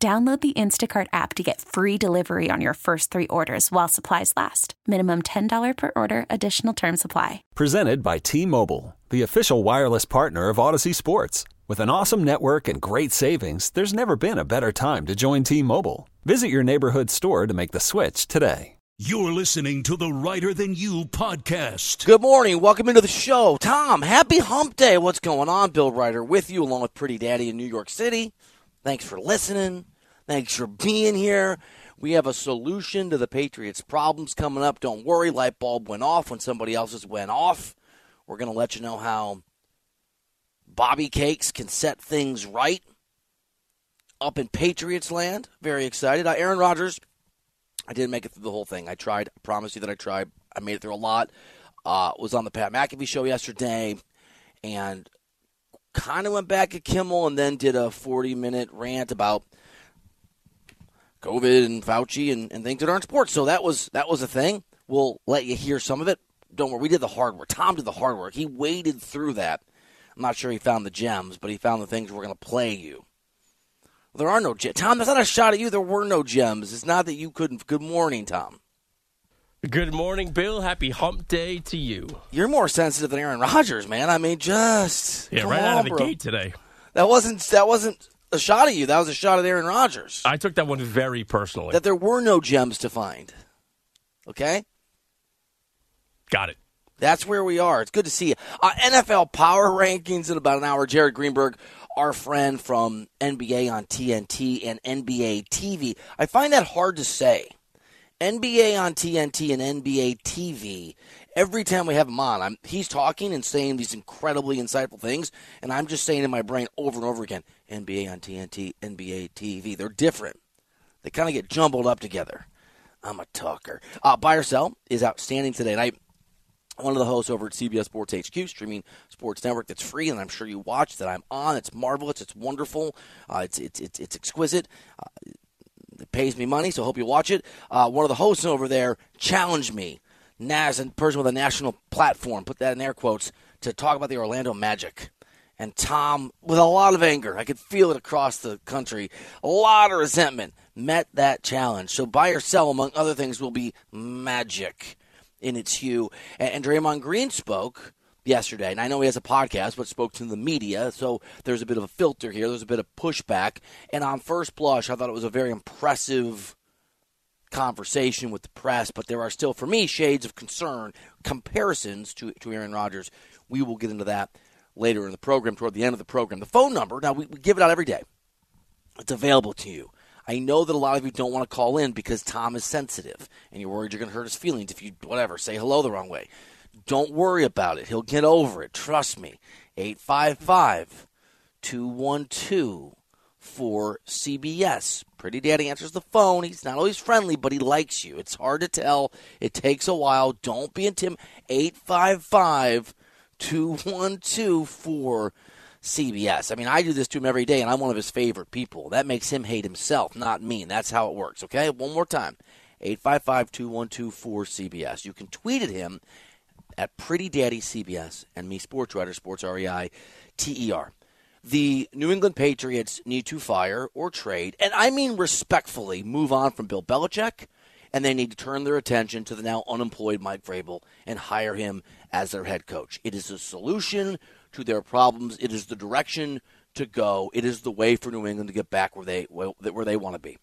Download the Instacart app to get free delivery on your first three orders while supplies last. Minimum $10 per order, additional term supply. Presented by T Mobile, the official wireless partner of Audacy Sports. With an awesome network and great savings, there's never been a better time to join T Mobile. Visit your neighborhood store to make the switch today. You're listening to the Reiter Than You podcast. Good morning. Welcome into the show. Tom, happy hump day. What's going on? Bill Reiter with you, along with Pretty Daddy in New York City. Thanks for listening. Thanks for being here. We have a solution to the Patriots' problems coming up. Don't worry, light bulb went off when somebody else's went off. We're going to let you know how Bobby Cakes can set things right up in Patriots land. Very excited. Uh, Aaron Rodgers, I didn't make it through the whole thing. I tried. I promise you that I tried. I made it through a lot. Uh, was on the Pat McAfee show yesterday and kind of went back at Kimmel and then did a 40 minute rant about COVID and Fauci and, and things that aren't sports. So that was that was a thing. We'll let you hear some of it. Don't worry, we did the hard work. Tom did the hard work. He waded through that. I'm not sure he found the gems, but he found the things we're going to play you. There are no gems. Tom, that's not a shot at you. There were no gems. It's not that you couldn't. Good morning, Tom. Good morning, Bill. Happy hump day to you. You're more sensitive than Aaron Rodgers, man. I mean, just Yeah, right on, out of the bro. gate today. That wasn't that wasn't a shot at you. That was a shot at Aaron Rodgers. I took that one very personally. that there were no gems to find. Okay? Got it. That's where we are. It's good to see you. Uh, NFL power rankings in about an hour. Jared Greenberg, our friend from NBA on TNT and NBA TV. I find that hard to say. NBA on TNT and NBA TV. Every time we have him on, I'm, he's talking and saying these incredibly insightful things, and I'm just saying in my brain over and over again NBA on TNT, NBA TV. They're different. They kind of get jumbled up together. I'm a talker. Uh, Buy or Sell is outstanding today night one of the hosts over at CBS Sports HQ, streaming sports network that's free, and I'm sure you watch that I'm on. It's marvelous. It's wonderful. Uh, it's, it's it's it's exquisite. Uh, it pays me money, so I hope you watch it. Uh, one of the hosts over there challenged me, Nas, a person with a national platform, put that in air quotes, to talk about the Orlando Magic. And Tom, with a lot of anger, I could feel it across the country, a lot of resentment, met that challenge. So buy or sell, among other things, will be magic in its hue. And, and Draymond Green spoke yesterday, and I know he has a podcast, but spoke to the media, so there's a bit of a filter here. There's a bit of pushback. And on first blush, I thought it was a very impressive conversation with the press, but there are still, for me, shades of concern, comparisons to, to Aaron Rodgers. We will get into that later in the program, toward the end of the program. The phone number, now we, we give it out every day. It's available to you. I know that a lot of you don't want to call in because Tom is sensitive and you're worried you're going to hurt his feelings if you, whatever, say hello the wrong way. Don't worry about it. He'll get over it. Trust me. 855 212 for CBS. Pretty Daddy answers the phone. He's not always friendly, but he likes you. It's hard to tell. It takes a while. Don't be intimidated. 855 212 for CBS. I mean, I do this to him every day, and I'm one of his favorite people. That makes him hate himself, not me. And that's how it works, okay? One more time 855 212 4CBS. You can tweet at him at Pretty Daddy CBS and me, Sports Reiter, Sports REI T E R. The New England Patriots need to fire or trade, and I mean respectfully, move on from Bill Belichick, and they need to turn their attention to the now unemployed Mike Vrabel and hire him as their head coach. It is a solution to their problems. It is the direction to go. It is the way for New England to get back where they where they want to be.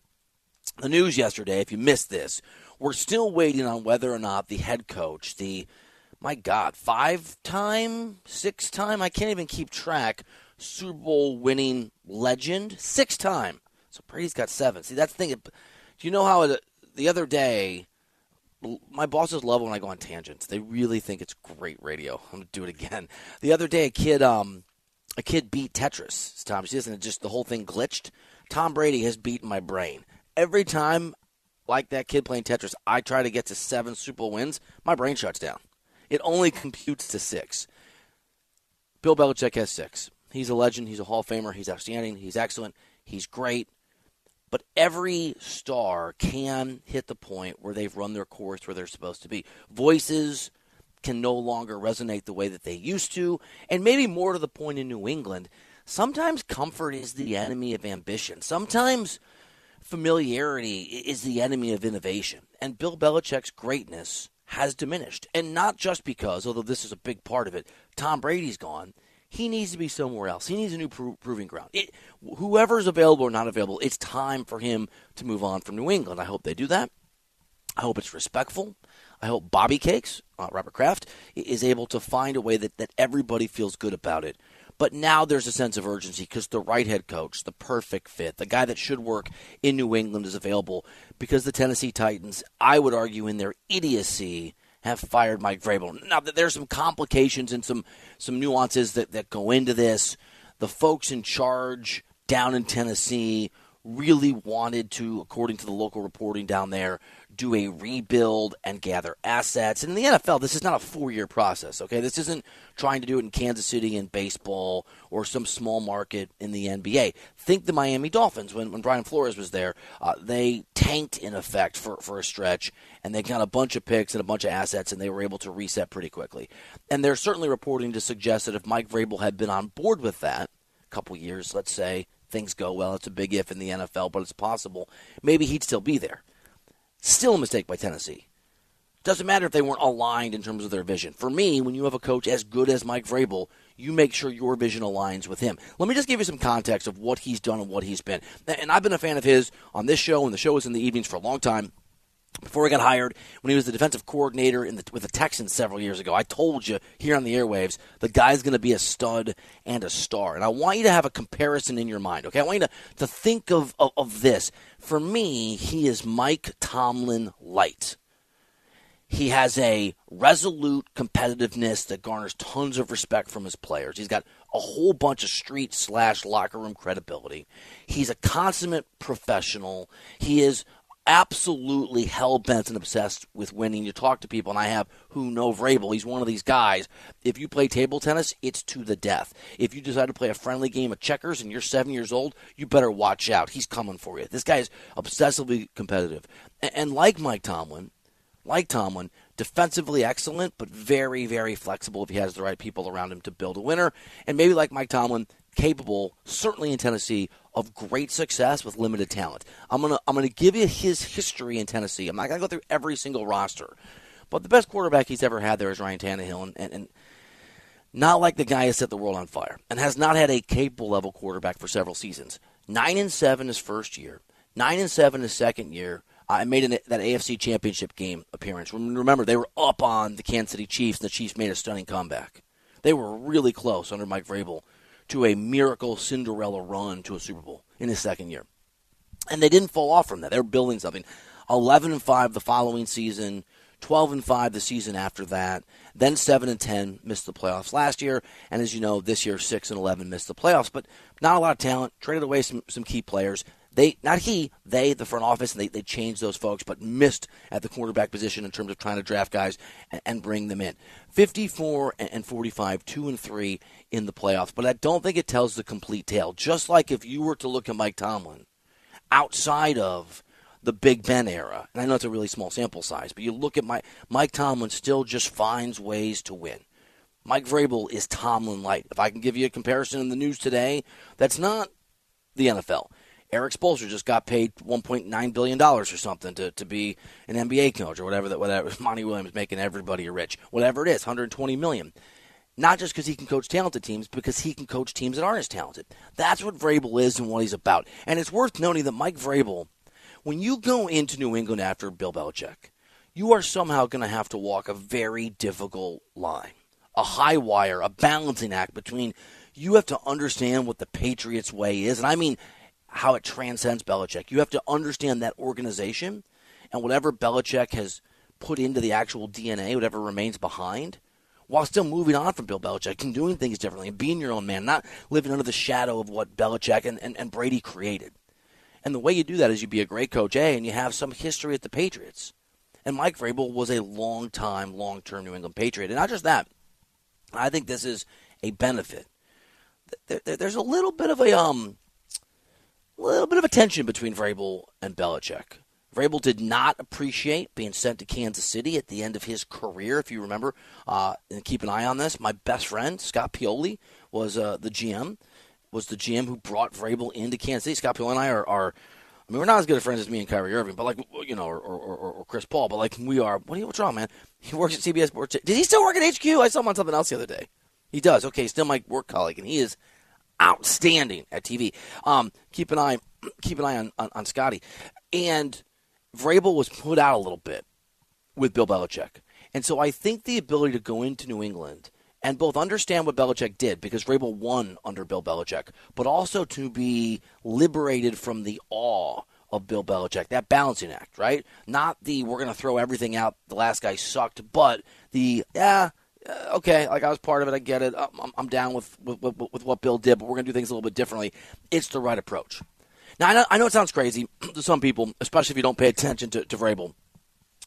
The news yesterday, if you missed this, we're still waiting on whether or not the head coach, the my God, five time, six time, I can't even keep track, Super Bowl winning legend, six time. So Brady's got seven. See, that's the thing. Do you know how it, the other day, my bosses love when I go on tangents. They really think it's great radio. I'm gonna do it again. The other day, a kid, um, a kid beat Tetris. Tom, she doesn't just the whole thing glitched. Tom Brady has beaten my brain. every time, like that kid playing Tetris, I try to get to seven Super Bowl wins, my brain shuts down. It only computes to six. Bill Belichick has six. He's a legend. He's a Hall of Famer. He's outstanding. He's excellent. He's great. But every star can hit the point where they've run their course where they're supposed to be. Voices can no longer resonate the way that they used to. And maybe more to the point in New England, sometimes comfort is the enemy of ambition. Sometimes familiarity is the enemy of innovation. And Bill Belichick's greatness has diminished. And not just because, although this is a big part of it, Tom Brady's gone. He needs to be somewhere else. He needs a new pro- proving ground. It, whoever's available or not available, it's time for him to move on from New England. I hope they do that. I hope it's respectful. I hope Bobby Cakes, uh, Robert Kraft, is able to find a way that, that everybody feels good about it. But now there's a sense of urgency because the right head coach, the perfect fit, the guy that should work in New England is available because the Tennessee Titans, I would argue, in their idiocy, have fired Mike Vrabel. Now, there's some complications and some, some nuances that, that go into this. The folks in charge down in Tennessee really wanted to, according to the local reporting down there, do a rebuild and gather assets. And in the NFL, this is not a four year process, okay? This isn't trying to do it in Kansas City in baseball or some small market in the NBA. Think the Miami Dolphins when, when Brian Flores was there. Uh, they tanked, in effect, for, for a stretch, and they got a bunch of picks and a bunch of assets, and they were able to reset pretty quickly. And they're certainly reporting to suggest that if Mike Vrabel had been on board with that, couple years, let's say, things go well. It's a big if in the NFL, but it's possible. Maybe he'd still be there. Still a mistake by Tennessee. Doesn't matter if they weren't aligned in terms of their vision. For me, when you have a coach as good as Mike Vrabel, you make sure your vision aligns with him. Let me just give you some context of what he's done and what he's been. And I've been a fan of his on this show, and the show was in the evenings for a long time before he got hired, when he was the defensive coordinator the, with the Texans several years ago, I told you here on the airwaves the guy's going to be a stud and a star. And I want you to have a comparison in your mind, okay? I want you to, to think of, of, of this. For me, he is Mike Tomlin light. He has a resolute competitiveness that garners tons of respect from his players. He's got a whole bunch of street slash locker room credibility. He's a consummate professional. He is absolutely hell bent and obsessed with winning. You talk to people, and I have who know Vrabel. He's one of these guys. If you play table tennis, it's to the death. If you decide to play a friendly game of checkers and you're seven years old, you better watch out. He's coming for you. This guy is obsessively competitive. And like Mike Tomlin, like Tomlin, defensively excellent, but very, very flexible if he has the right people around him to build a winner. And maybe like Mike Tomlin, capable, certainly in Tennessee, of great success with limited talent. I'm gonna I'm gonna give you his history in Tennessee. I'm not gonna go through every single roster, but the best quarterback he's ever had there is Ryan Tannehill, and, and, and not like the guy who set the world on fire, and has not had a capable level quarterback for several seasons. Nine and seven his first year, nine and seven his second year. I made an, that AFC Championship game appearance. Remember, they were up on the Kansas City Chiefs, and the Chiefs made a stunning comeback. They were really close under Mike Vrabel to a miracle Cinderella run to a Super Bowl in his second year. And they didn't fall off from that. They're building something. 11 and 5 the following season, 12 and 5 the season after that, then 7 and 10 missed the playoffs last year, and as you know, this year 6 and 11 missed the playoffs, but not a lot of talent, traded away some some key players. They not he, they the front office and they, they changed those folks, but missed at the quarterback position in terms of trying to draft guys and, and bring them in. 54 and 45, 2 and 3 in the playoffs, but I don't think it tells the complete tale. Just like if you were to look at Mike Tomlin outside of the Big Ben era, and I know it's a really small sample size, but you look at Mike, Mike Tomlin still just finds ways to win. Mike Vrabel is Tomlin light. If I can give you a comparison in the news today, that's not the NFL. Erik Spoelstra just got paid 1.9 billion dollars or something to, to be an NBA coach or whatever that whatever Monty Williams making everybody rich, whatever it is, 120 million. Not just because he can coach talented teams, because he can coach teams that aren't as talented. That's what Vrabel is and what he's about. And it's worth noting that Mike Vrabel, when you go into New England after Bill Belichick, you are somehow going to have to walk a very difficult line, a high wire, a balancing act between you have to understand what the Patriots way is, and I mean how it transcends Belichick. You have to understand that organization and whatever Belichick has put into the actual DNA, whatever remains behind while still moving on from Bill Belichick and doing things differently and being your own man, not living under the shadow of what Belichick and, and, and Brady created. And the way you do that is you be a great coach, A, and you have some history at the Patriots. And Mike Vrabel was a long time, long term New England Patriot. And not just that, I think this is a benefit. There's a little bit of a um, little bit of a tension between Vrabel and Belichick. Vrabel did not appreciate being sent to Kansas City at the end of his career, if you remember. Uh, and keep an eye on this. My best friend Scott Pioli was uh, the GM, was the GM who brought Vrabel into Kansas City. Scott Pioli and I are, are, I mean, we're not as good of friends as me and Kyrie Irving, but like you know, or, or, or, or Chris Paul, but like we are. What are you, what's wrong, man? He works at CBS Sports. Did he still work at HQ? I saw him on something else the other day. He does. Okay, still my work colleague, and he is outstanding at TV. Um, keep an eye, keep an eye on, on, on Scotty, and Vrabel was put out a little bit with Bill Belichick. And so I think the ability to go into New England and both understand what Belichick did because Vrabel won under Bill Belichick, but also to be liberated from the awe of Bill Belichick, that balancing act, right? Not the we're going to throw everything out, the last guy sucked, but the, yeah, Uh, okay, like I was part of it, I get it, I'm, I'm down with, with, with, what Bill did, but we're going to do things a little bit differently. It's the right approach. Now, I know, I know it sounds crazy to some people, especially if you don't pay attention to, to Vrabel,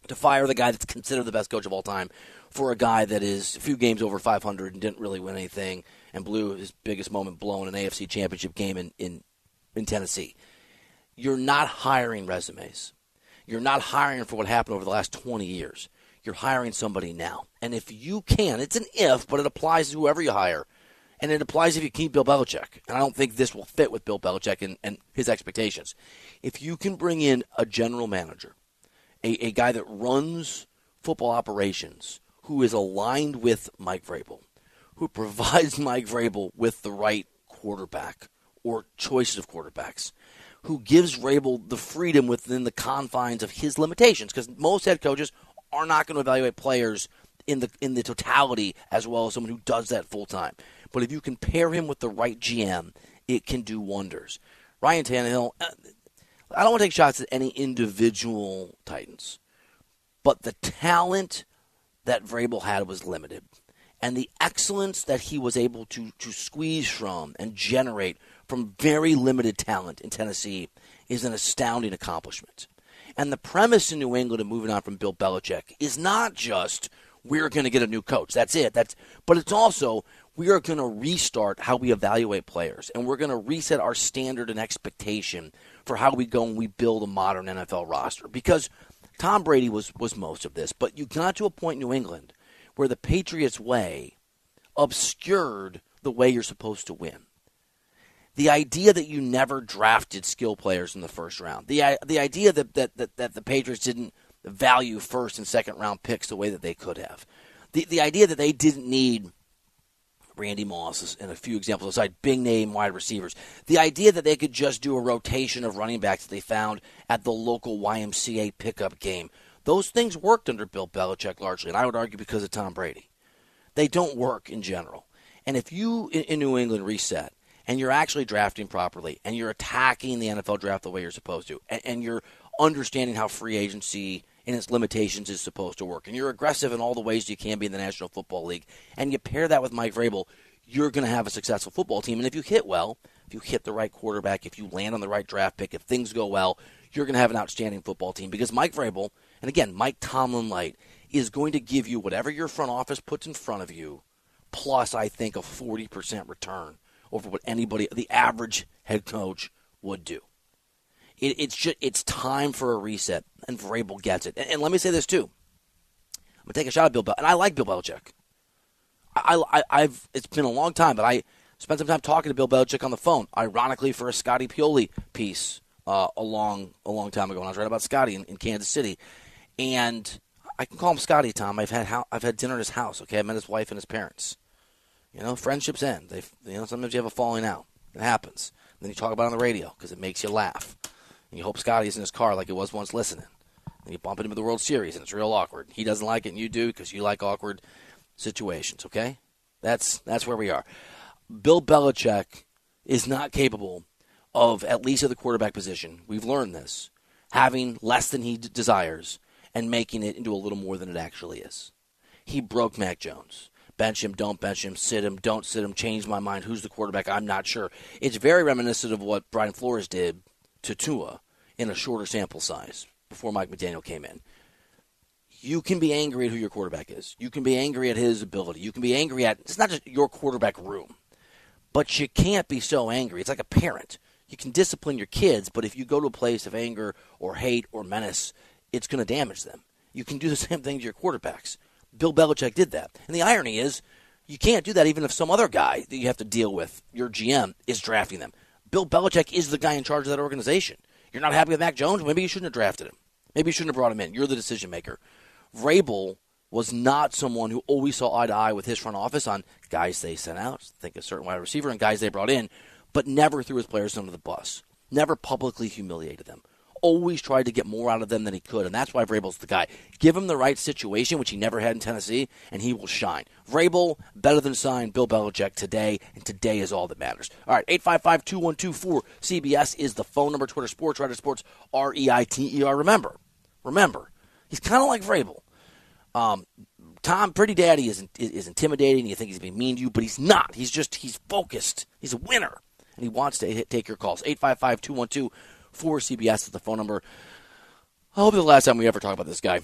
to fire the guy that's considered the best coach of all time for a guy that is a few games over 500 and didn't really win anything and blew his biggest moment blowing an AFC championship game in, in, in Tennessee. You're not hiring resumes. You're not hiring for what happened over the last 20 years. You're hiring somebody now. And if you can, it's an if, but it applies to whoever you hire – and it applies if you keep Bill Belichick. And I don't think this will fit with Bill Belichick and, and his expectations. If you can bring in a general manager, a, a guy that runs football operations, who is aligned with Mike Vrabel, who provides Mike Vrabel with the right quarterback or choices of quarterbacks, who gives Vrabel the freedom within the confines of his limitations, because most head coaches are not going to evaluate players in the in the totality as well as someone who does that full time. But if you can pair him with the right GM, it can do wonders. Ryan Tannehill, uh, I don't want to take shots at any individual Titans, but the talent that Vrabel had was limited. And the excellence that he was able to, to squeeze from and generate from very limited talent in Tennessee is an astounding accomplishment. And the premise in New England of moving on from Bill Belichick is not just we're going to get a new coach. That's it. That's but it's also we are going to restart how we evaluate players and we're going to reset our standard and expectation for how we go and we build a modern NFL roster because Tom Brady was was most of this but you got to a point in New England where the Patriots way obscured the way you're supposed to win the idea that you never drafted skill players in the first round the the idea that that that, that the Patriots didn't value first and second round picks the way that they could have the the idea that they didn't need Randy Moss and a few examples aside, big name wide receivers. The idea that they could just do a rotation of running backs that they found at the local YMCA pickup game, those things worked under Bill Belichick largely, and I would argue because of Tom Brady. They don't work in general. And if you in New England reset and you're actually drafting properly and you're attacking the NFL draft the way you're supposed to, and, you're understanding how free agency and its limitations is supposed to work. And you're aggressive in all the ways you can be in the National Football League. And you pair that with Mike Vrabel, you're going to have a successful football team. And if you hit well, if you hit the right quarterback, if you land on the right draft pick, if things go well, you're going to have an outstanding football team. Because Mike Vrabel, and again, Mike Tomlin Light, is going to give you whatever your front office puts in front of you, plus, I think, a 40% return over what anybody, the average head coach, would do. It, it's just it's time for a reset, and Vrabel gets it. And, and, let me say this too. I'm gonna take a shot at Bill Bel, and I like Bill Belichick. I, I, have it's been a long time, but I spent some time talking to Bill Belichick on the phone. Ironically, for a Scotty Pioli piece uh, a long a long time ago when I was writing about Scotty in, in Kansas City, and I can call him Scotty. Tom, I've had I've had dinner at his house. Okay, I met his wife and his parents. You know, friendships end. They, you know, sometimes you have a falling out. It happens. And then you talk about it on the radio because it makes you laugh. And you hope Scotty's in his car like it was once listening. And you bump into the World Series, and it's real awkward. He doesn't like it, and you do because you like awkward situations. Okay, that's that's where we are. Bill Belichick is not capable of at least at the quarterback position. We've learned this having less than he d- desires and making it into a little more than it actually is. He broke Mac Jones. Bench him, don't bench him, sit him, don't sit him, change my mind. Who's the quarterback? I'm not sure. It's very reminiscent of what Brian Flores did to Tua in a shorter sample size before Mike McDaniel came in. You can be angry at who your quarterback is. You can be angry at his ability. You can be angry at it's not just your quarterback room, but you can't be so angry. It's like a parent. You can discipline your kids, but if you go to a place of anger or hate or menace, it's going to damage them. You can do the same thing to your quarterbacks. Bill Belichick did that. And the irony is, you can't do that even if some other guy that you have to deal with, your GM, is drafting them. Bill Belichick is the guy in charge of that organization. You're not happy with Mac Jones? Maybe you shouldn't have drafted him. Maybe you shouldn't have brought him in. You're the decision maker. Vrabel was not someone who always saw eye to eye with his front office on guys they sent out, think a certain wide receiver, and guys they brought in, but never threw his players under the bus. Never publicly humiliated them. Always tried to get more out of them than he could, and that's why Vrabel's the guy. Give him the right situation, which he never had in Tennessee, and he will shine. Vrabel, better than signed Bill Belichick today, and today is all that matters. All right, 855 2124 CBS is the phone number. Twitter Sports, Reiter Sports, R E I T E R. Remember, remember, he's kind of like Vrabel. Um, Tom Pretty Daddy is, is intimidating. You think he's being mean to you, but he's not. He's just, he's focused. He's a winner, and he wants to hit, take your calls. 855 212 4CBS is the phone number. I hope the last time we ever talk about this guy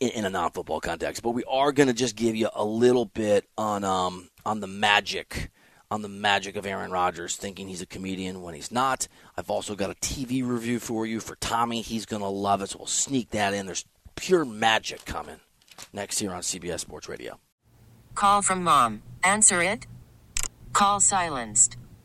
in, in a non-football context, but we are going to just give you a little bit on um, on the magic on the magic of Aaron Rodgers, thinking he's a comedian when he's not. I've also got a TV review for you for Tommy. He's going to love it, so we'll sneak that in. There's pure magic coming next here on CBS Sports Radio. Call from mom. Answer it. Call silenced.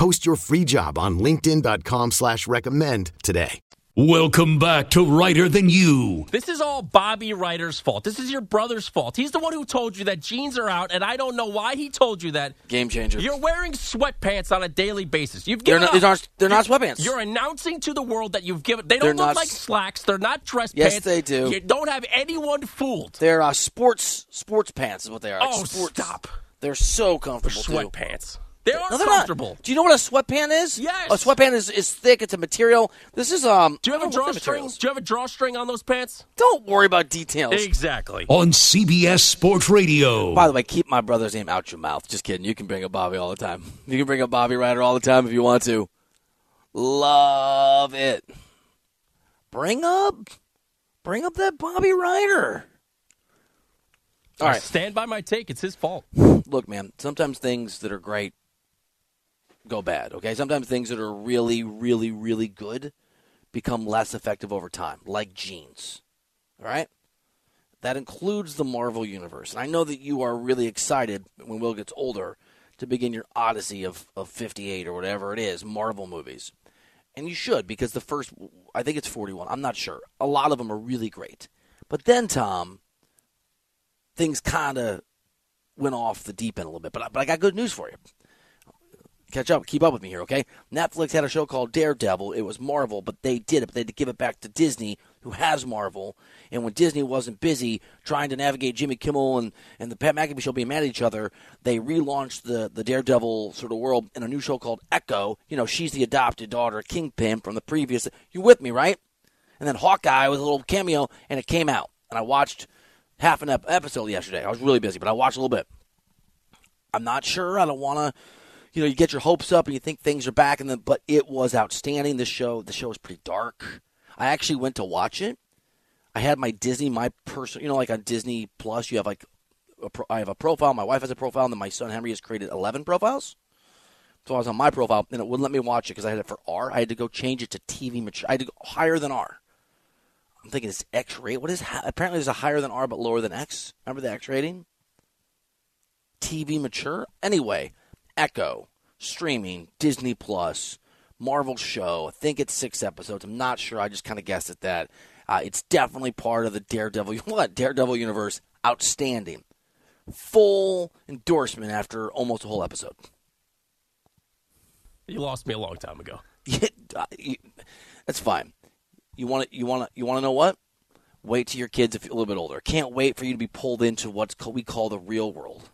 Post your free job on linkedin.com slash recommend today. Welcome back to Reiter Than You. This is all Bobby Reiter's fault. This is your brother's fault. He's the one who told you that jeans are out, and I don't know why he told you that. Game changer. You're wearing sweatpants on a daily basis. You've They're given not- up. these aren't- they're not You're- sweatpants. You're announcing to the world that you've given. They They're don't look not like slacks. They're not dress Yes, pants. they do. You don't have anyone fooled. They're uh, sports sports pants is what they are. Like Oh, sports. stop. They're so comfortable. too. Sweatpants. They are No, they're not. comfortable. Do you know what a sweatpant is? Yes. A sweatpant is, is thick. It's a material. This is um. Do you have I a don't know what the drawstring? Do you have a drawstring on those pants? Don't worry about details. Exactly. On CBS Sports Radio. By the way, keep my brother's name out your mouth. Just kidding. You can bring up Bobby all the time. You can bring up Bobby Reiter all the time if you want to. Love it. Bring up, bring up that Bobby Reiter. All I stand by my take. It's his fault. look, man, sometimes things that are great go bad, okay? Sometimes things that are really, really, really good become less effective over time, like jeans. All right? That includes the Marvel Universe. And I know that you are really excited when Will gets older to begin your odyssey of, of 58 or whatever it is, Marvel movies. And you should, because the first, I think it's 41, I'm not sure. A lot of them are really great. But then, Tom, things kind of went off the deep end a little bit. But but I got good news for you. Catch up, keep up with me here, okay? Netflix had a show called Daredevil. It was Marvel, but they did it, but they had to give it back to Disney, who has Marvel. And when Disney wasn't busy trying to navigate Jimmy Kimmel and, and the Pat McAfee show being mad at each other, they relaunched the, the Daredevil sort of world in a new show called Echo. You know, she's the adopted daughter of Kingpin from the previous. You with me, right? And then Hawkeye was a little cameo, and it came out. and I watched half an episode yesterday. I was really busy, but I watched a little bit. I'm not sure. I don't want to. You know, you get your hopes up and you think things are back, and then but it was outstanding. The show, the show was pretty dark. I actually went to watch it. I had my Disney, my personal, you know, like on Disney Plus, you have like, pro, I have a profile. My wife has a profile, and then my son Henry has created eleven profiles. So I was on my profile, and it wouldn't let me watch it because I had it for R. I had to go change it to TV mature. I had to go higher than R. I'm thinking it's X rate. What is apparently there's a higher than R but lower than X. Remember the X rating? TV mature. Anyway, Echo streaming Disney Plus Marvel show. I think it's six episodes. I'm not sure. I just kind of guessed at that. Uh, it's definitely part of the Daredevil. What Daredevil universe? Outstanding. Full endorsement after almost a whole episode. You lost me a long time ago. Uh, that's fine. You want to you want to you want to know what? Wait till your kids if a little bit older. Can't wait for you to be pulled into what we call the real world.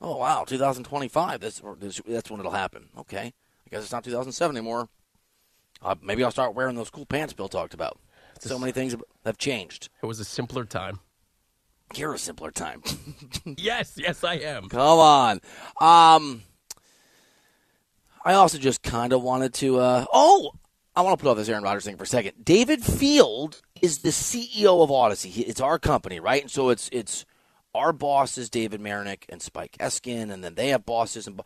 Oh wow, 2025. This, this that's when it'll happen. Okay, I guess it's not 2007 anymore. Uh, maybe I'll start wearing those cool pants Bill talked about. So many things have changed. It was a simpler time. You're a simpler time. yes, yes, I am. Come on. Um, I also just kind of wanted to. Uh, oh, I want to put off this Aaron Rodgers thing for a second. David Field is the CEO of Audacy. It's our company, right? And so it's it's our bosses, David Marinik and Spike Eskin, and then they have bosses. And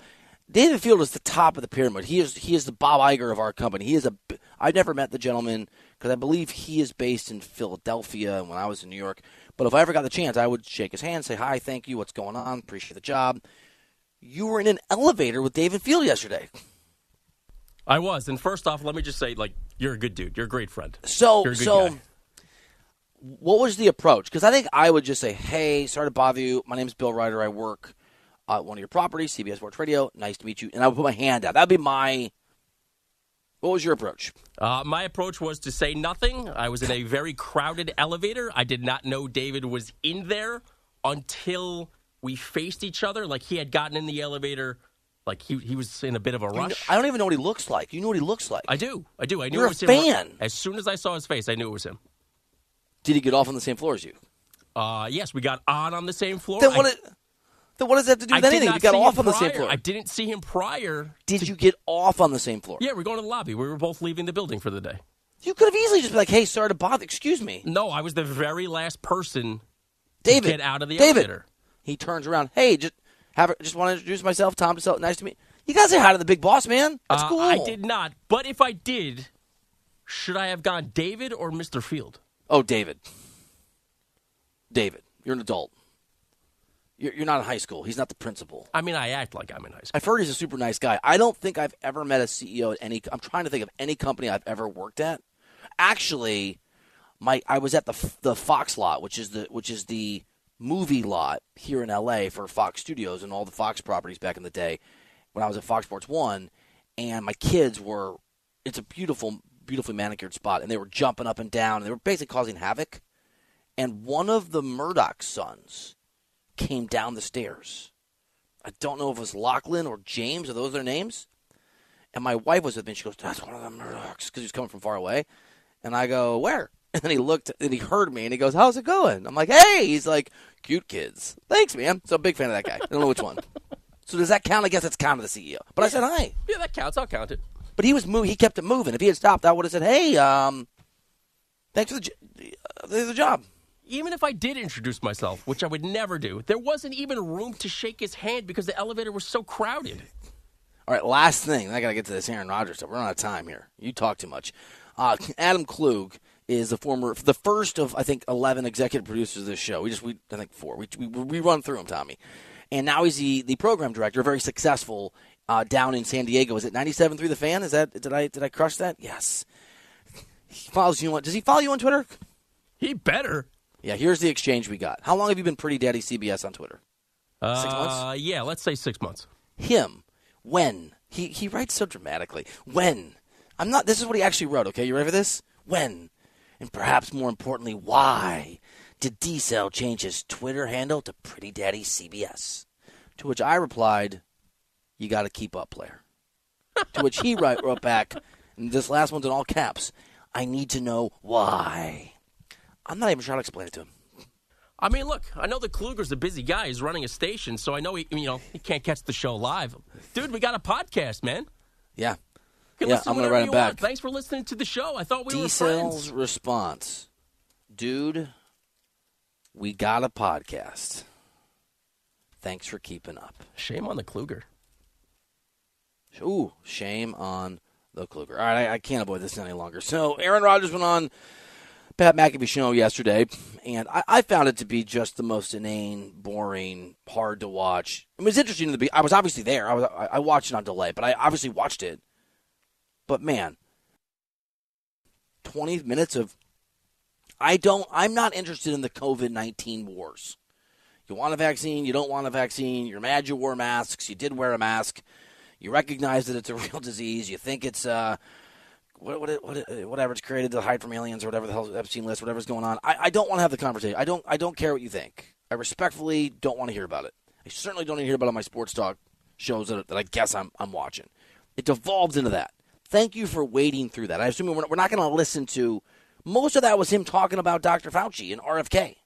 David Field is the top of the pyramid. He is he is the Bob Iger of our company. He is a. I've never met the gentleman because I believe he is based in Philadelphia. And when I was in New York, but if I ever got the chance, I would shake his hand, say hi, thank you, what's going on, appreciate the job. You were in an elevator with David Field yesterday. I was, and first off, let me just say, like, you're a good dude. You're a great friend. So, so, guy. What was the approach? Because I think I would just say, "Hey, sorry to bother you. My name's Bill Reiter. I work at one of your properties, CBS Sports Radio. Nice to meet you." And I would put my hand out. That'd be my. What was your approach? Uh, my approach was to say nothing. I was in a very crowded elevator. I did not know David was in there until we faced each other. Like he had gotten in the elevator like he he was in a bit of a rush. I don't even know what he looks like. You know what he looks like? I do. I do. I knew You're it was a him. fan. As soon as I saw his face, I knew it was him. Did he get off on the same floor as you? Uh, yes, we got on on the same floor. Then what? I, it, then what does that have to do with I anything? You got off on the same floor. I didn't see him prior. Did to- you get off on the same floor? Yeah, we're going to the lobby. We were both leaving the building for the day. You could have easily just been like, "Hey, sorry to bother. Excuse me, No, I was the very last person David." to get out of the David. elevator. He turns around. Hey, just have a, just want to introduce myself, Tom. So nice to meet. You guys say hi to the big boss, man. That's Uh, cool. I did not. But if I did, should I have gone David or Mr. Field? Oh, David. David, you're an adult. You're, you're not in high school. He's not the principal. I mean, I act like I'm in high school. I've heard he's a super nice guy. I don't think I've ever met a CEO at any. I'm trying to think of any company I've ever worked at. Actually, my I was at the the Fox lot, which is the which is the movie lot here in LA for Fox Studios and all the Fox properties back in the day when I was at Fox Sports One, and my kids were. It's a beautiful, beautifully manicured spot, and they were jumping up and down, and they were basically causing havoc. And one of the Murdoch sons came down the stairs. I don't know if it was Lachlan or James, are those their names? And my wife was with me, and she goes, That's one of the Murdochs, because he was coming from far away. And I go, Where? And then he looked, and he heard me, and he goes, How's it going? I'm like, Hey! He's like, Cute kids. Thanks, man. So, big fan of that guy. I don't know which one. So, does that count? I guess it's kind of the CEO. But I said, Hi. Yeah, that counts. I'll count it. But he was moving. He kept it moving. If he had stopped, I would have said, Hey, um, thanks for the, uh, the job. Even if I did introduce myself, which I would never do, there wasn't even room to shake his hand because the elevator was so crowded. All right, last thing. I got to get to this Aaron Rodgers stuff. We're out of time here. You talk too much. Uh, Adam Klug is the former, the first of I think eleven executive producers of this show. We just, we I think four. We we, we run through them, Tommy, and now he's the the program director, very successful uh, down in San Diego. Is it ninety seven through the fan? Is that did I did I crush that? Yes. He follows you on. Does he follow you on Twitter? He better. Yeah. Here's the exchange we got. How long have you been Pretty Daddy CBS on Twitter? Uh, Six months? Yeah, let's say six months. him when he he writes so dramatically when i'm not this is what he actually wrote okay you ready for this when and perhaps more importantly why did d-cell change his twitter handle to pretty daddy cbs to which i replied you got to keep up player to which he wrote, wrote back and this last one's in all caps i need to know why i'm not even trying to explain it to him I mean, look, I know the Kluger's a busy guy. He's running a station, so I know he, you know, he can't catch the show live. Dude, we got a podcast, man. Yeah. Yeah, I'm gonna write you him want. back. Thanks for listening to the show. I thought we were D-Cell's friends. response. Dude, we got a podcast. Thanks for keeping up. Shame on the Kluger. Ooh, shame on the Kluger. All right, I, I can't avoid this any longer. So, Aaron Rodgers went on Pat McAfee show yesterday, and I, I found it to be just the most inane, boring, hard to watch. It was interesting to be. I was obviously there. I was. I, I watched it on delay, but I obviously watched it. But man, twenty minutes of. I don't. I'm not interested in the COVID nineteen wars. You want a vaccine? You don't want a vaccine? You're mad you wore masks. You did wear a mask. You recognize that it's a real disease. You think it's uh, what, what, what, whatever it's created to hide from aliens or whatever the hell Epstein list, whatever's going on. I, I don't want to have the conversation. I don't. I don't care what you think. I respectfully don't want to hear about it. I certainly don't to hear about it on my sports talk shows that, that I guess I'm I'm watching. It devolved into that. Thank you for wading through that. I assume we're, we're not going to listen to. Most of that was him talking about Dr. Fauci and RFK.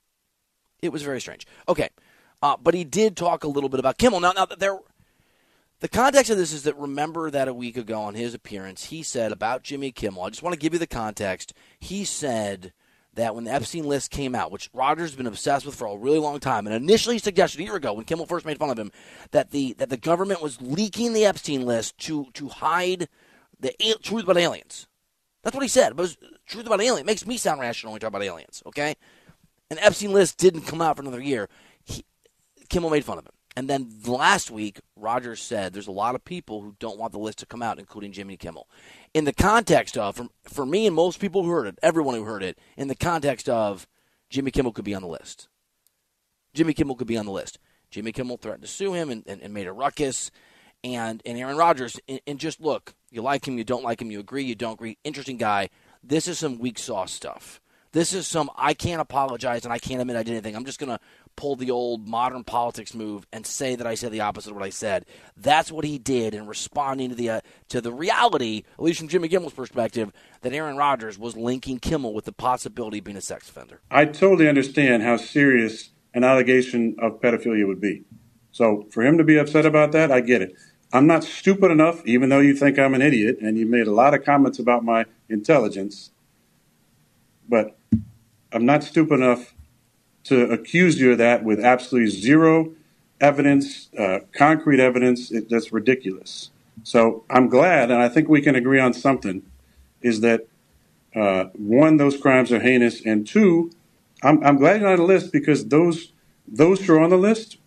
It was very strange. Okay, uh, but he did talk a little bit about Kimmel. Now, now there, the context of this is that remember that a week ago on his appearance, he said about Jimmy Kimmel. I just want to give you the context. He said that when the Epstein list came out, which Rodgers has been obsessed with for a really long time, and initially suggested a year ago when Kimmel first made fun of him that the that the government was leaking the Epstein list to to hide the truth about aliens. That's what he said. But truth about aliens. Makes me sound rational when we talk about aliens. Okay, and Epstein list didn't come out for another year. He, Kimmel made fun of him. And then last week, Rodgers said there's a lot of people who don't want the list to come out, including Jimmy Kimmel. In the context of, for, for me and most people who heard it, everyone who heard it, in the context of Jimmy Kimmel could be on the list. Jimmy Kimmel could be on the list. Jimmy Kimmel threatened to sue him and, and, and made a ruckus. And, and Aaron Rodgers, and, and just look, you like him, you don't like him, you agree, you don't agree. Interesting guy. This is some weak sauce stuff. This is some I can't apologize and I can't admit I did anything. I'm just going to pull the old modern politics move and say that I said the opposite of what I said. That's what he did in responding to the uh, to the reality, at least from Jimmy Kimmel's perspective, that Aaron Rodgers was linking Kimmel with the possibility of being a sex offender. I totally understand how serious an allegation of pedophilia would be. So for him to be upset about that, I get it. I'm not stupid enough, even though you think I'm an idiot, and you made a lot of comments about my intelligence, but I'm not stupid enough to accuse you of that with absolutely zero evidence, uh, concrete evidence. It, that's ridiculous. So I'm glad, and I think we can agree on something, is that uh, one, those crimes are heinous, and two, I'm, I'm glad you're on the list because those those who are on the list,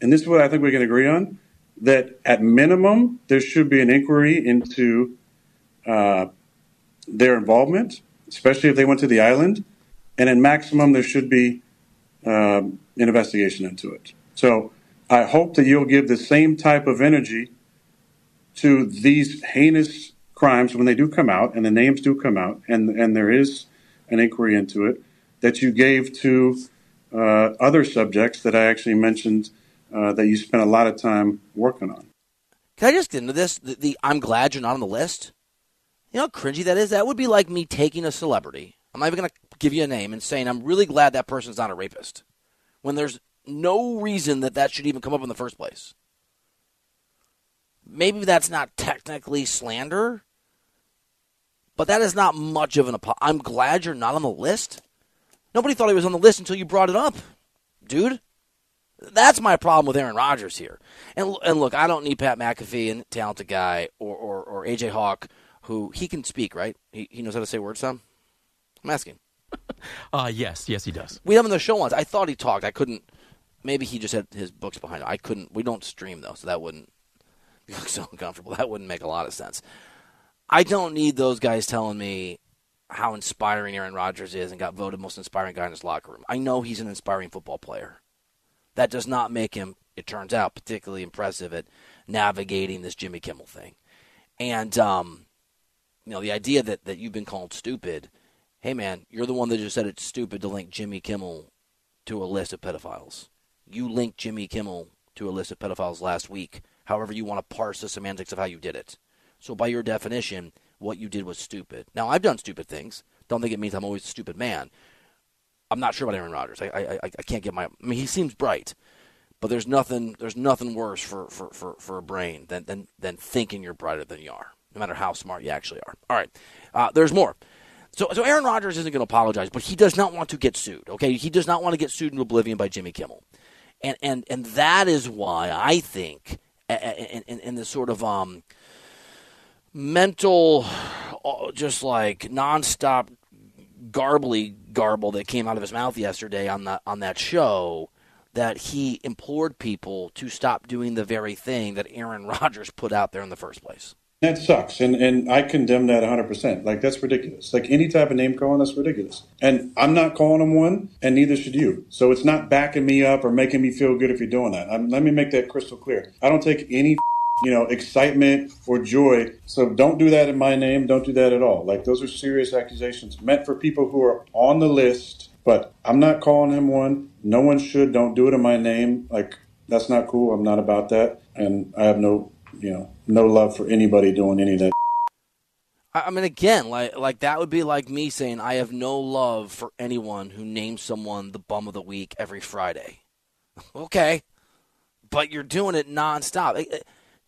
and this is what I think we can agree on, that at minimum there should be an inquiry into uh, their involvement, especially if they went to the island, and at maximum there should be um, an investigation into it. So I hope that you'll give the same type of energy to these heinous crimes when they do come out, and the names do come out, and and there is an inquiry into it that you gave to uh, other subjects that I actually mentioned uh, that you spent a lot of time working on. Can I just get into this? The, the I'm glad you're not on the list. You know how cringy that is? That would be like me taking a celebrity. I'm not even going to give you a name and saying I'm really glad that person's not a rapist when there's no reason that that should even come up in the first place. Maybe that's not technically slander, but that is not much of an apology. I'm glad you're not on the list. Nobody thought he was on the list until you brought it up, dude. That's my problem with Aaron Rodgers here. And and look, I don't need Pat McAfee and talented guy or, or, or AJ Hawk who he can speak, right? He, he knows how to say words, Tom? I'm asking. Uh, yes, yes, he does. We have him on the show once. I thought he talked. I couldn't. Maybe he just had his books behind him. I couldn't. We don't stream though, so that wouldn't. Look so uncomfortable. That wouldn't make a lot of sense. I don't need those guys telling me how inspiring Aaron Rodgers is and got voted most inspiring guy in his locker room. I know he's an inspiring football player. That does not make him, it turns out, particularly impressive at navigating this Jimmy Kimmel thing. And um, you know, the idea that, that you've been called stupid hey man, you're the one that just said it's stupid to link Jimmy Kimmel to a list of pedophiles. You linked Jimmy Kimmel to a list of pedophiles last week, however you want to parse the semantics of how you did it. So by your definition, what you did was stupid. Now I've done stupid things. Don't think it means I'm always a stupid man. I'm not sure about Aaron Rodgers. I, I, I, can't get my. I mean, he seems bright, but there's nothing there's nothing worse for, for, for, for a brain than, than than thinking you're brighter than you are, no matter how smart you actually are. All right, uh, there's more. So, so Aaron Rodgers isn't going to apologize, but he does not want to get sued. Okay, he does not want to get sued into oblivion by Jimmy Kimmel, and and and that is why I think, in, in, in the sort of um, mental, uh, just like nonstop garbly garble that came out of his mouth yesterday on that on that show, that he implored people to stop doing the very thing that Aaron Rodgers put out there in the first place. That sucks, and and I condemn that 100. percent Like that's ridiculous. Like any type of name calling, that's ridiculous. And I'm not calling him one, and neither should you. So it's not backing me up or making me feel good if you're doing that. I'm, let me make that crystal clear. I don't take any you know excitement or joy. So don't do that in my name. Don't do that at all. Like those are serious accusations meant for people who are on the list. But I'm not calling him one. No one should. Don't do it in my name. Like that's not cool. I'm not about that, and I have no you know, no love for anybody doing any of that. I mean, again, like like that would be like me saying I have no love for anyone who names someone the bum of the week every Friday. okay, but you're doing it nonstop.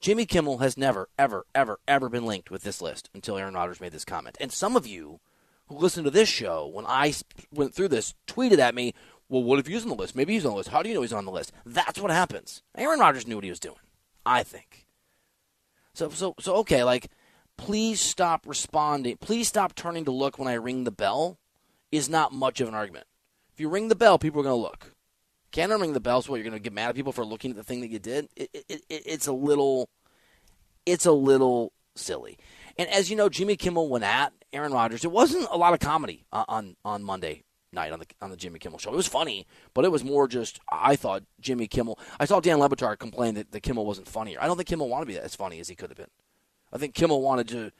Jimmy Kimmel has never, ever, ever, ever been linked with this list until Aaron Rodgers made this comment. And some of you who listen to this show, when I went through this, tweeted at me, "Well, what if he's on the list? Maybe he's on the list. How do you know he's on the list?" That's what happens. Aaron Rodgers knew what he was doing. I think. So so so okay, like please stop responding. Please stop turning to look when I ring the bell is not much of an argument. If you ring the bell, people are going to look. Can't ring the bell, so what, you're going to get mad at people for looking at the thing that you did? It, it, it, it's a little, it's a little silly. And as you know, Jimmy Kimmel went at Aaron Rodgers. It wasn't a lot of comedy uh, on on Monday night on the on the Jimmy Kimmel show. It was funny, but it was more just I thought Jimmy Kimmel. I saw Dan Le Batard complain that, that Kimmel wasn't funnier. I don't think Kimmel wanted to be as funny as he could have been. I think Kimmel wanted to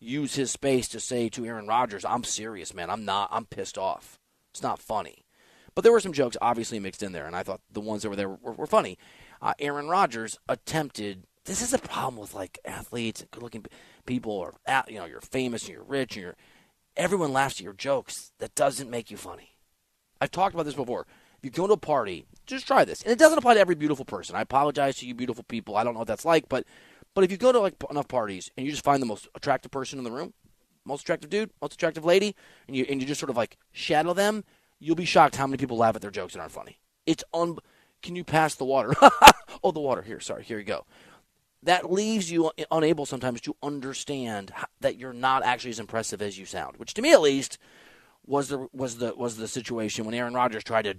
use his space to say to Aaron Rodgers, "I'm serious, man. I'm not. I'm pissed off. It's not funny." But there were some jokes obviously mixed in there, and I thought the ones that were there were, were funny. Uh, Aaron Rodgers attempted. This is a problem with like athletes and good-looking people, or you know, you're famous and you're rich and you're everyone laughs at your jokes. That doesn't make you funny. I've talked about this before. If you go to a party, just try this. And it doesn't apply to every beautiful person. I apologize to you beautiful people. I don't know what that's like, but but if you go to like enough parties and you just find the most attractive person in the room, most attractive dude, most attractive lady, and you and you just sort of like shadow them, you'll be shocked how many people laugh at their jokes and aren't funny. It's un. Can you pass the water? oh, the water here. Sorry, here you go that leaves you unable sometimes to understand that you're not actually as impressive as you sound. Which, to me at least, was the was the was the situation when Aaron Rodgers tried to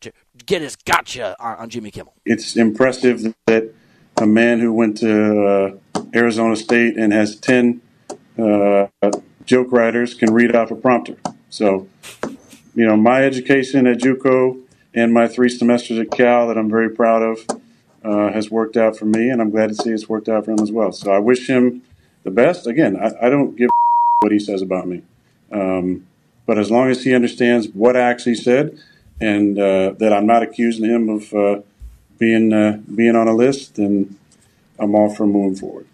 to get his gotcha on, on Jimmy Kimmel. It's impressive that a man who went to uh, Arizona State and has ten uh, joke writers can read off a prompter. So, you know, my education at JUCO and my three semesters at Cal that I'm very proud of uh, has worked out for me, and I'm glad to see it's worked out for him as well. So I wish him the best. Again, I, I don't give what he says about me, um, but as long as he understands what I actually said and uh, that I'm not accusing him of uh, being uh, being on a list, then I'm all for moving forward.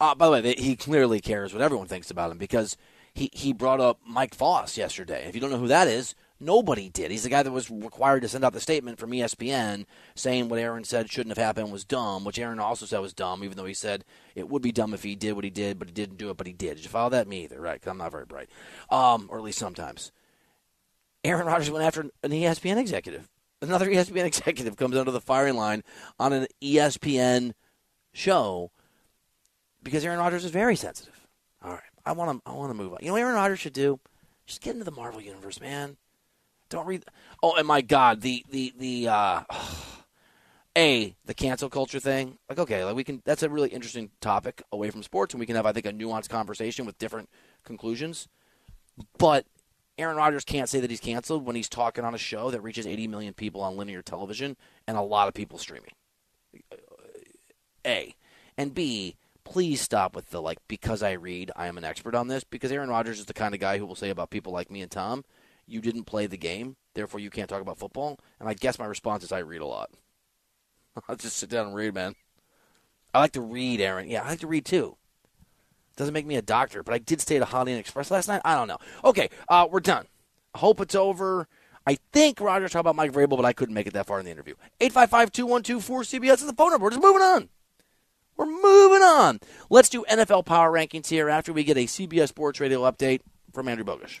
Uh, by the way, he clearly cares what everyone thinks about him because he, he brought up Mike Foss yesterday. If you don't know who that is, Nobody did. He's the guy that was required to send out the statement from ESPN saying what Aaron said shouldn't have happened was dumb, which Aaron also said was dumb, even though he said it would be dumb if he did what he did, but he didn't do it, but he did. Did you follow that? Me either, right? Because I'm not very bright, um, or at least sometimes. Aaron Rodgers went after an ESPN executive. Another ESPN executive comes under the firing line on an ESPN show because Aaron Rodgers is very sensitive. All right, I want to I want to move on. You know, Aaron Rodgers should do just get into the Marvel universe, man. Don't read. Oh, and my God, the the the uh, a the cancel culture thing. Like, okay, like we can. That's a really interesting topic away from sports, and we can have, I think, a nuanced conversation with different conclusions. But Aaron Rodgers can't say that he's canceled when he's talking on a show that reaches 80 million people on linear television and a lot of people streaming. A and B. Please stop with the like because I read I am an expert on this because Aaron Rodgers is the kind of guy who will say about people like me and Tom you didn't play the game, therefore you can't talk about football? And I guess my response is I read a lot. I'll just sit down and read, man. I like to read, Aaron. Yeah, I like to read too. Doesn't make me a doctor, but I did stay at a Holiday Inn Express last night. I don't know. Okay, uh, we're done. Hope it's over. I think Rodgers talked about Mike Vrabel, but I couldn't make it that far in the interview. 855-212-4CBS is the phone number. We're just moving on. We're moving on. Let's do NFL power rankings here after we get a CBS Sports Radio update from Andrew Bogusch.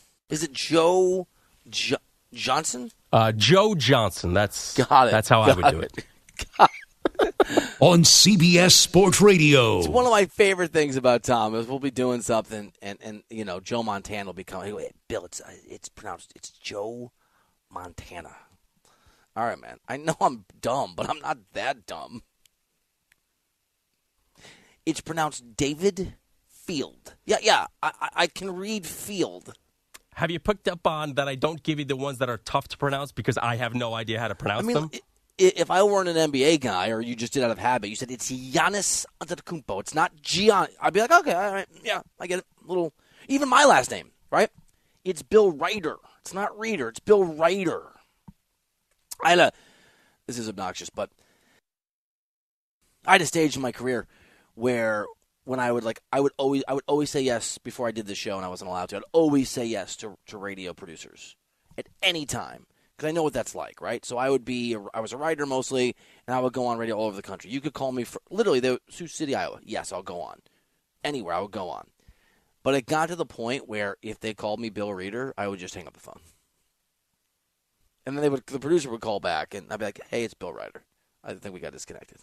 Is it Joe jo- Johnson? Uh, Joe Johnson. That's Got it. That's how Got I would do it. On CBS Sports Radio. It's one of my favorite things about Tom is we'll be doing something, and, and you know Joe Montana will be coming. Hey, Bill, it's uh, it's pronounced it's Joe Montana. All right, man. I know I'm dumb, but I'm not that dumb. It's pronounced David Field. Yeah, yeah. I, I, I can read Field. Have you picked up on that I don't give you the ones that are tough to pronounce because I have no idea how to pronounce I mean, them? if I weren't an NBA guy, or you just did out of habit, you said it's Giannis Antetokounmpo. It's not Gian. I'd be like, okay, all right, yeah, I get it. little, even my last name, right? It's Bill Ryder. It's not Reader. It's Bill Ryder. I had a. This is obnoxious, but I had a stage in my career where when I would like, I would always, I would always say yes before I did the show, and I wasn't allowed to. I'd always say yes to to radio producers at any time because I know what that's like, right? So I would be, I was a writer mostly, and I would go on radio all over the country. You could call me for literally the Sioux City, Iowa. Yes, I'll go on anywhere. I would go on, but it got to the point where if they called me Bill Reader, I would just hang up the phone, and then they would, the producer would call back, and I'd be like, "Hey, it's Bill Ryder. I think we got disconnected."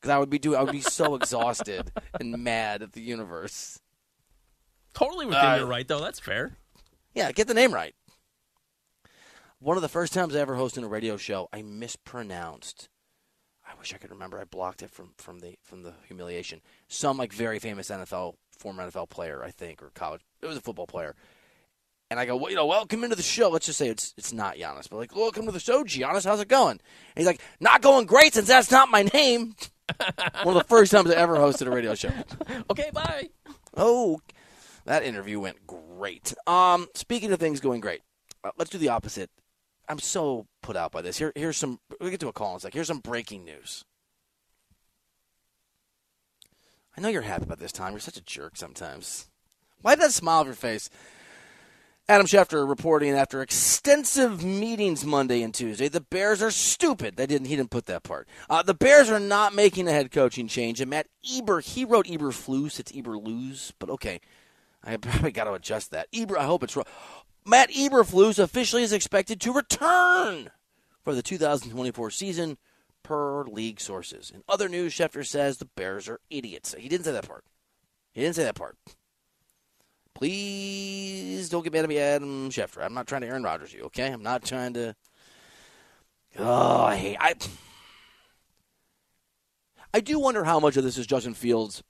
Because I would be doing, I would be so exhausted and mad at the universe. Totally within Uh, your right, though. That's fair. Yeah, get the name right. One of the first times I ever hosted a radio show, I mispronounced. I wish I could remember. I blocked it from, from the from the humiliation. Some like very famous NFL former NFL player, I think, or college. It was a football player. And I go, well, you know, welcome into the show. Let's just say it's it's not Giannis, but like, welcome to the show, Giannis. How's it going? And he's like, not going great since that's not my name. One of the first times I ever hosted a radio show. Okay, bye. Oh, that interview went great. Um, speaking of things going great, uh, let's do the opposite. I'm so put out by this. Here, here's some. We get to a call. And it's like here's some breaking news. I know you're happy about this, time. You're such a jerk sometimes. Why that smile on your face? Adam Schefter reporting after extensive meetings Monday and Tuesday, the Bears are stupid. They didn't. He didn't put that part. Uh, the Bears are not making a head coaching change. And Matt Eber, he wrote Eber Flus. It's Eber lose, but okay. I probably got to adjust that. Eber, I hope it's wrong. Matt Eberflus officially is expected to return for the 2024 season, per league sources. In other news, Schefter says the Bears are idiots. He didn't say that part. He didn't say that part. Please don't get mad at me, Adam Schefter. I'm not trying to Aaron Rodgers you, okay? I'm not trying to. Oh, I hate. I. I do wonder how much of this is Justin Fields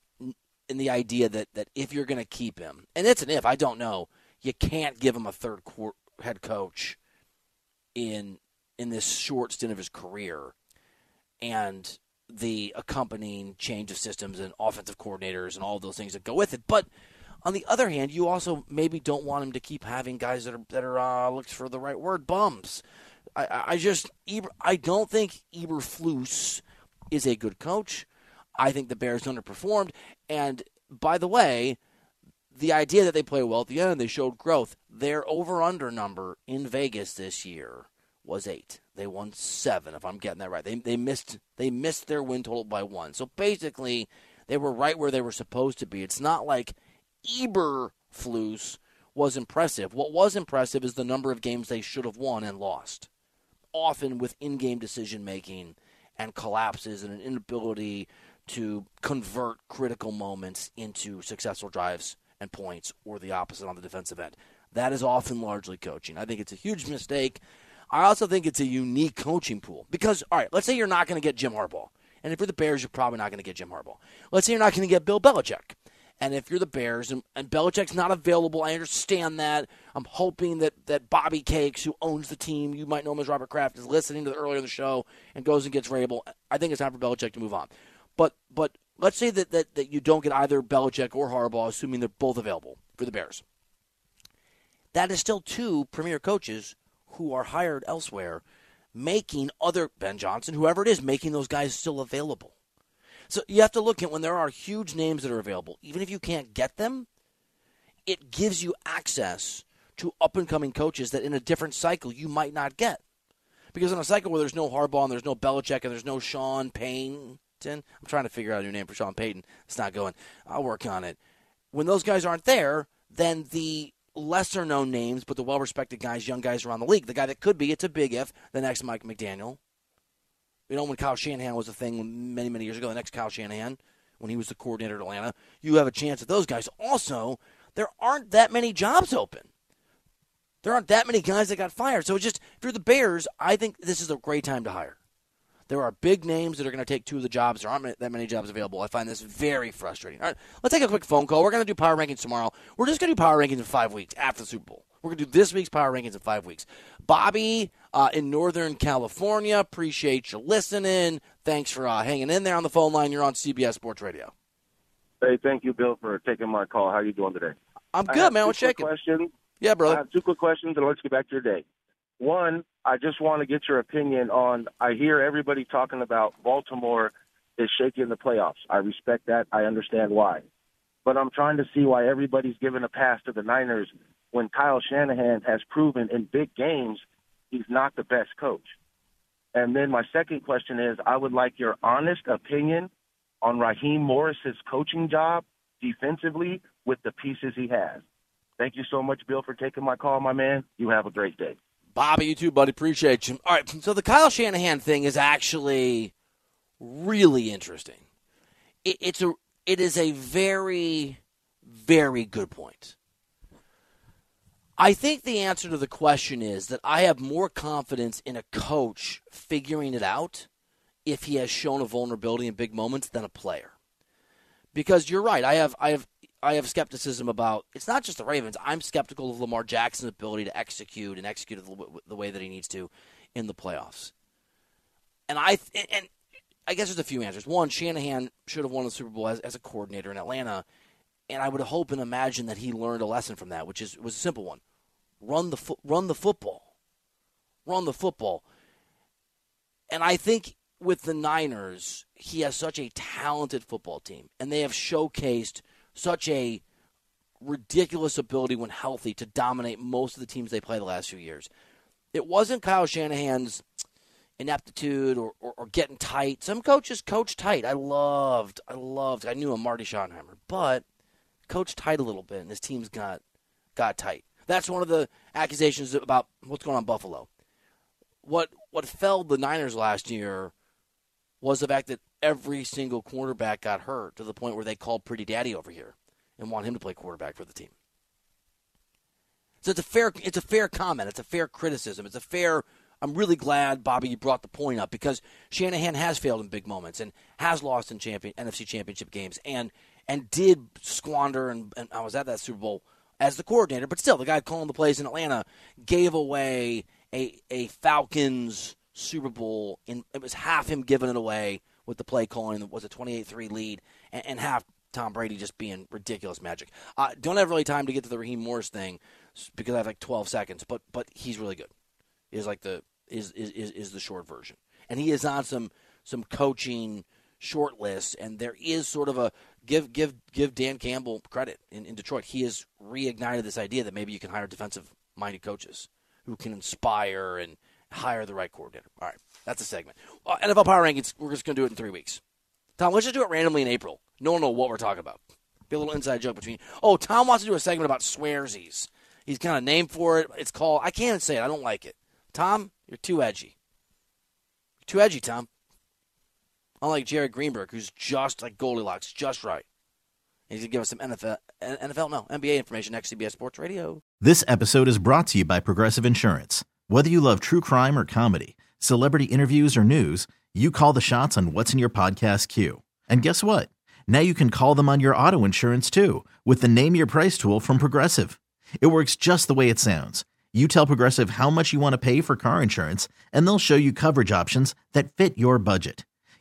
in the idea that, that if you're going to keep him, and it's an if, I don't know, you can't give him a third quar head coach in in this short stint of his career, and the accompanying change of systems and offensive coordinators and all those things that go with it. But on the other hand, you also maybe don't want him to keep having guys that are that are uh, looks for the right word bums. I, I just Eber, I don't think Eberflus is a good coach. I think the Bears underperformed, and by the way, the idea that they play well at the end, they showed growth. Their over under number in Vegas this year was eight. They won seven, if I'm getting that right. They they missed they missed their win total by one. So basically, they were right where they were supposed to be. It's not like Eberflus was impressive. What was impressive is the number of games they should have won and lost, often with in-game decision making and collapses and an inability to convert critical moments into successful drives and points, or the opposite on the defensive end. That is often largely coaching. I think it's a huge mistake. I also think it's a unique coaching pool because, all right, let's say you're not going to get Jim Harbaugh. And if you're the Bears, you're probably not going to get Jim Harbaugh. Let's say you're not going to get Bill Belichick. And if you're the Bears and, and Belichick's not available, I understand that. I'm hoping that, that Bobby Cakes, who owns the team, you might know him as Robert Kraft, is listening to the earlier in the show and goes and gets Vrabel. I think it's time for Belichick to move on. But but let's say that, that, that you don't get either Belichick or Harbaugh, assuming they're both available for the Bears. That is still two premier coaches who are hired elsewhere, making other Ben Johnson, whoever it is, making those guys still available. So you have to look at when there are huge names that are available, even if you can't get them, it gives you access to up and coming coaches that in a different cycle you might not get. Because in a cycle where there's no Harbaugh and there's no Belichick and there's no Sean Payton, I'm trying to figure out a new name for Sean Payton. It's not going. I'll work on it. When those guys aren't there, then the lesser known names, but the well respected guys, young guys around the league, the guy that could be, it's a big if, the next Mike McDaniel. You know, when Kyle Shanahan was a thing many, many years ago, the next Kyle Shanahan, when he was the coordinator at Atlanta, you have a chance at those guys. Also, there aren't that many jobs open. There aren't that many guys that got fired. So it's just, if you're the Bears, I think this is a great time to hire. There are big names that are going to take two of the jobs. There aren't that many jobs available. I find this very frustrating. All right, let's take a quick phone call. We're going to do power rankings tomorrow. We're just going to do power rankings in five weeks after the Super Bowl. We're going to do this week's power rankings in five weeks. Bobby uh, in Northern California, appreciate you listening. Thanks for uh, hanging in there on the phone line. You're on CBS Sports Radio. Hey, thank you, Bill, for taking my call. How are you doing today? I'm good, man. What's shaking? Questions. Yeah, brother. I have two quick questions, and let's get back to your day. One, I just want to get your opinion on. I hear everybody talking about Baltimore is shaking the playoffs. I respect that. I understand why. But I'm trying to see why everybody's giving a pass to the Niners when Kyle Shanahan has proven in big games he's not the best coach. And then my second question is I would like your honest opinion on Raheem Morris's coaching job defensively with the pieces he has. Thank you so much, Bill, for taking my call, my man. You have a great day. Bobby, you too, buddy. Appreciate you. All right, so the Kyle Shanahan thing is actually really interesting. It, it's a it is a very very good point. I think the answer to the question is that I have more confidence in a coach figuring it out if he has shown a vulnerability in big moments than a player. Because you're right, I have I have I have skepticism about it's not just the Ravens. I'm skeptical of Lamar Jackson's ability to execute and execute the way that he needs to in the playoffs. And I and I guess there's a few answers. One, Shanahan should have won the Super Bowl as, as a coordinator in Atlanta, and I would hope and imagine that he learned a lesson from that, which is was a simple one: run the fo- run the football, run the football. And I think with the Niners, he has such a talented football team, and they have showcased such a ridiculous ability when healthy to dominate most of the teams they play the last few years. It wasn't Kyle Shanahan's ineptitude or, or, or, getting tight. Some coaches coach tight. I loved, I loved, I knew him, Marty Schottenheimer, but coach tight a little bit, and his teams got got tight. That's one of the accusations about what's going on Buffalo. What what felled the Niners last year was the fact that every single quarterback got hurt to the point where they called Pretty Daddy over here and want him to play quarterback for the team. So it's a fair it's a fair comment. It's a fair criticism. It's a fair I'm really glad Bobby you brought the point up because Shanahan has failed in big moments and has lost in champion NFC championship games and and did squander and, and I was at that Super Bowl as the coordinator, but still the guy calling the plays in Atlanta gave away a a Falcons Super Bowl in it was half him giving it away with the play calling that was a 28-3 lead and, and half Tom Brady just being ridiculous magic. Uh, don't have really time to get to the Raheem Morris thing because I have like 12 seconds, but but he's really good. Is like the is, is is is the short version, and he is on some some coaching short list, and there is sort of a give give give Dan Campbell credit in, in Detroit. He has reignited this idea that maybe you can hire defensive minded coaches who can inspire and hire the right coordinator. All right, that's a segment. Uh, NFL Power Rankings. We're just going to do it in three weeks. Tom, let's just do it randomly in April. No one will know what we're talking about. Be a little inside joke between. Oh, Tom wants to do a segment about swearsies. He's got a name for it. It's called. I can't say it. I don't like it. Tom, you're too edgy. You're too edgy, Tom. Unlike Jared Greenberg, who's just like Goldilocks, just right. He's gonna give us some NFL, NFL, no NBA information next CBS Sports Radio. This episode is brought to you by Progressive Insurance. Whether you love true crime or comedy, celebrity interviews or news, you call the shots on what's in your podcast queue. And guess what? Now you can call them on your auto insurance too with the Name Your Price tool from Progressive. It works just the way it sounds. You tell Progressive how much you want to pay for car insurance, and they'll show you coverage options that fit your budget.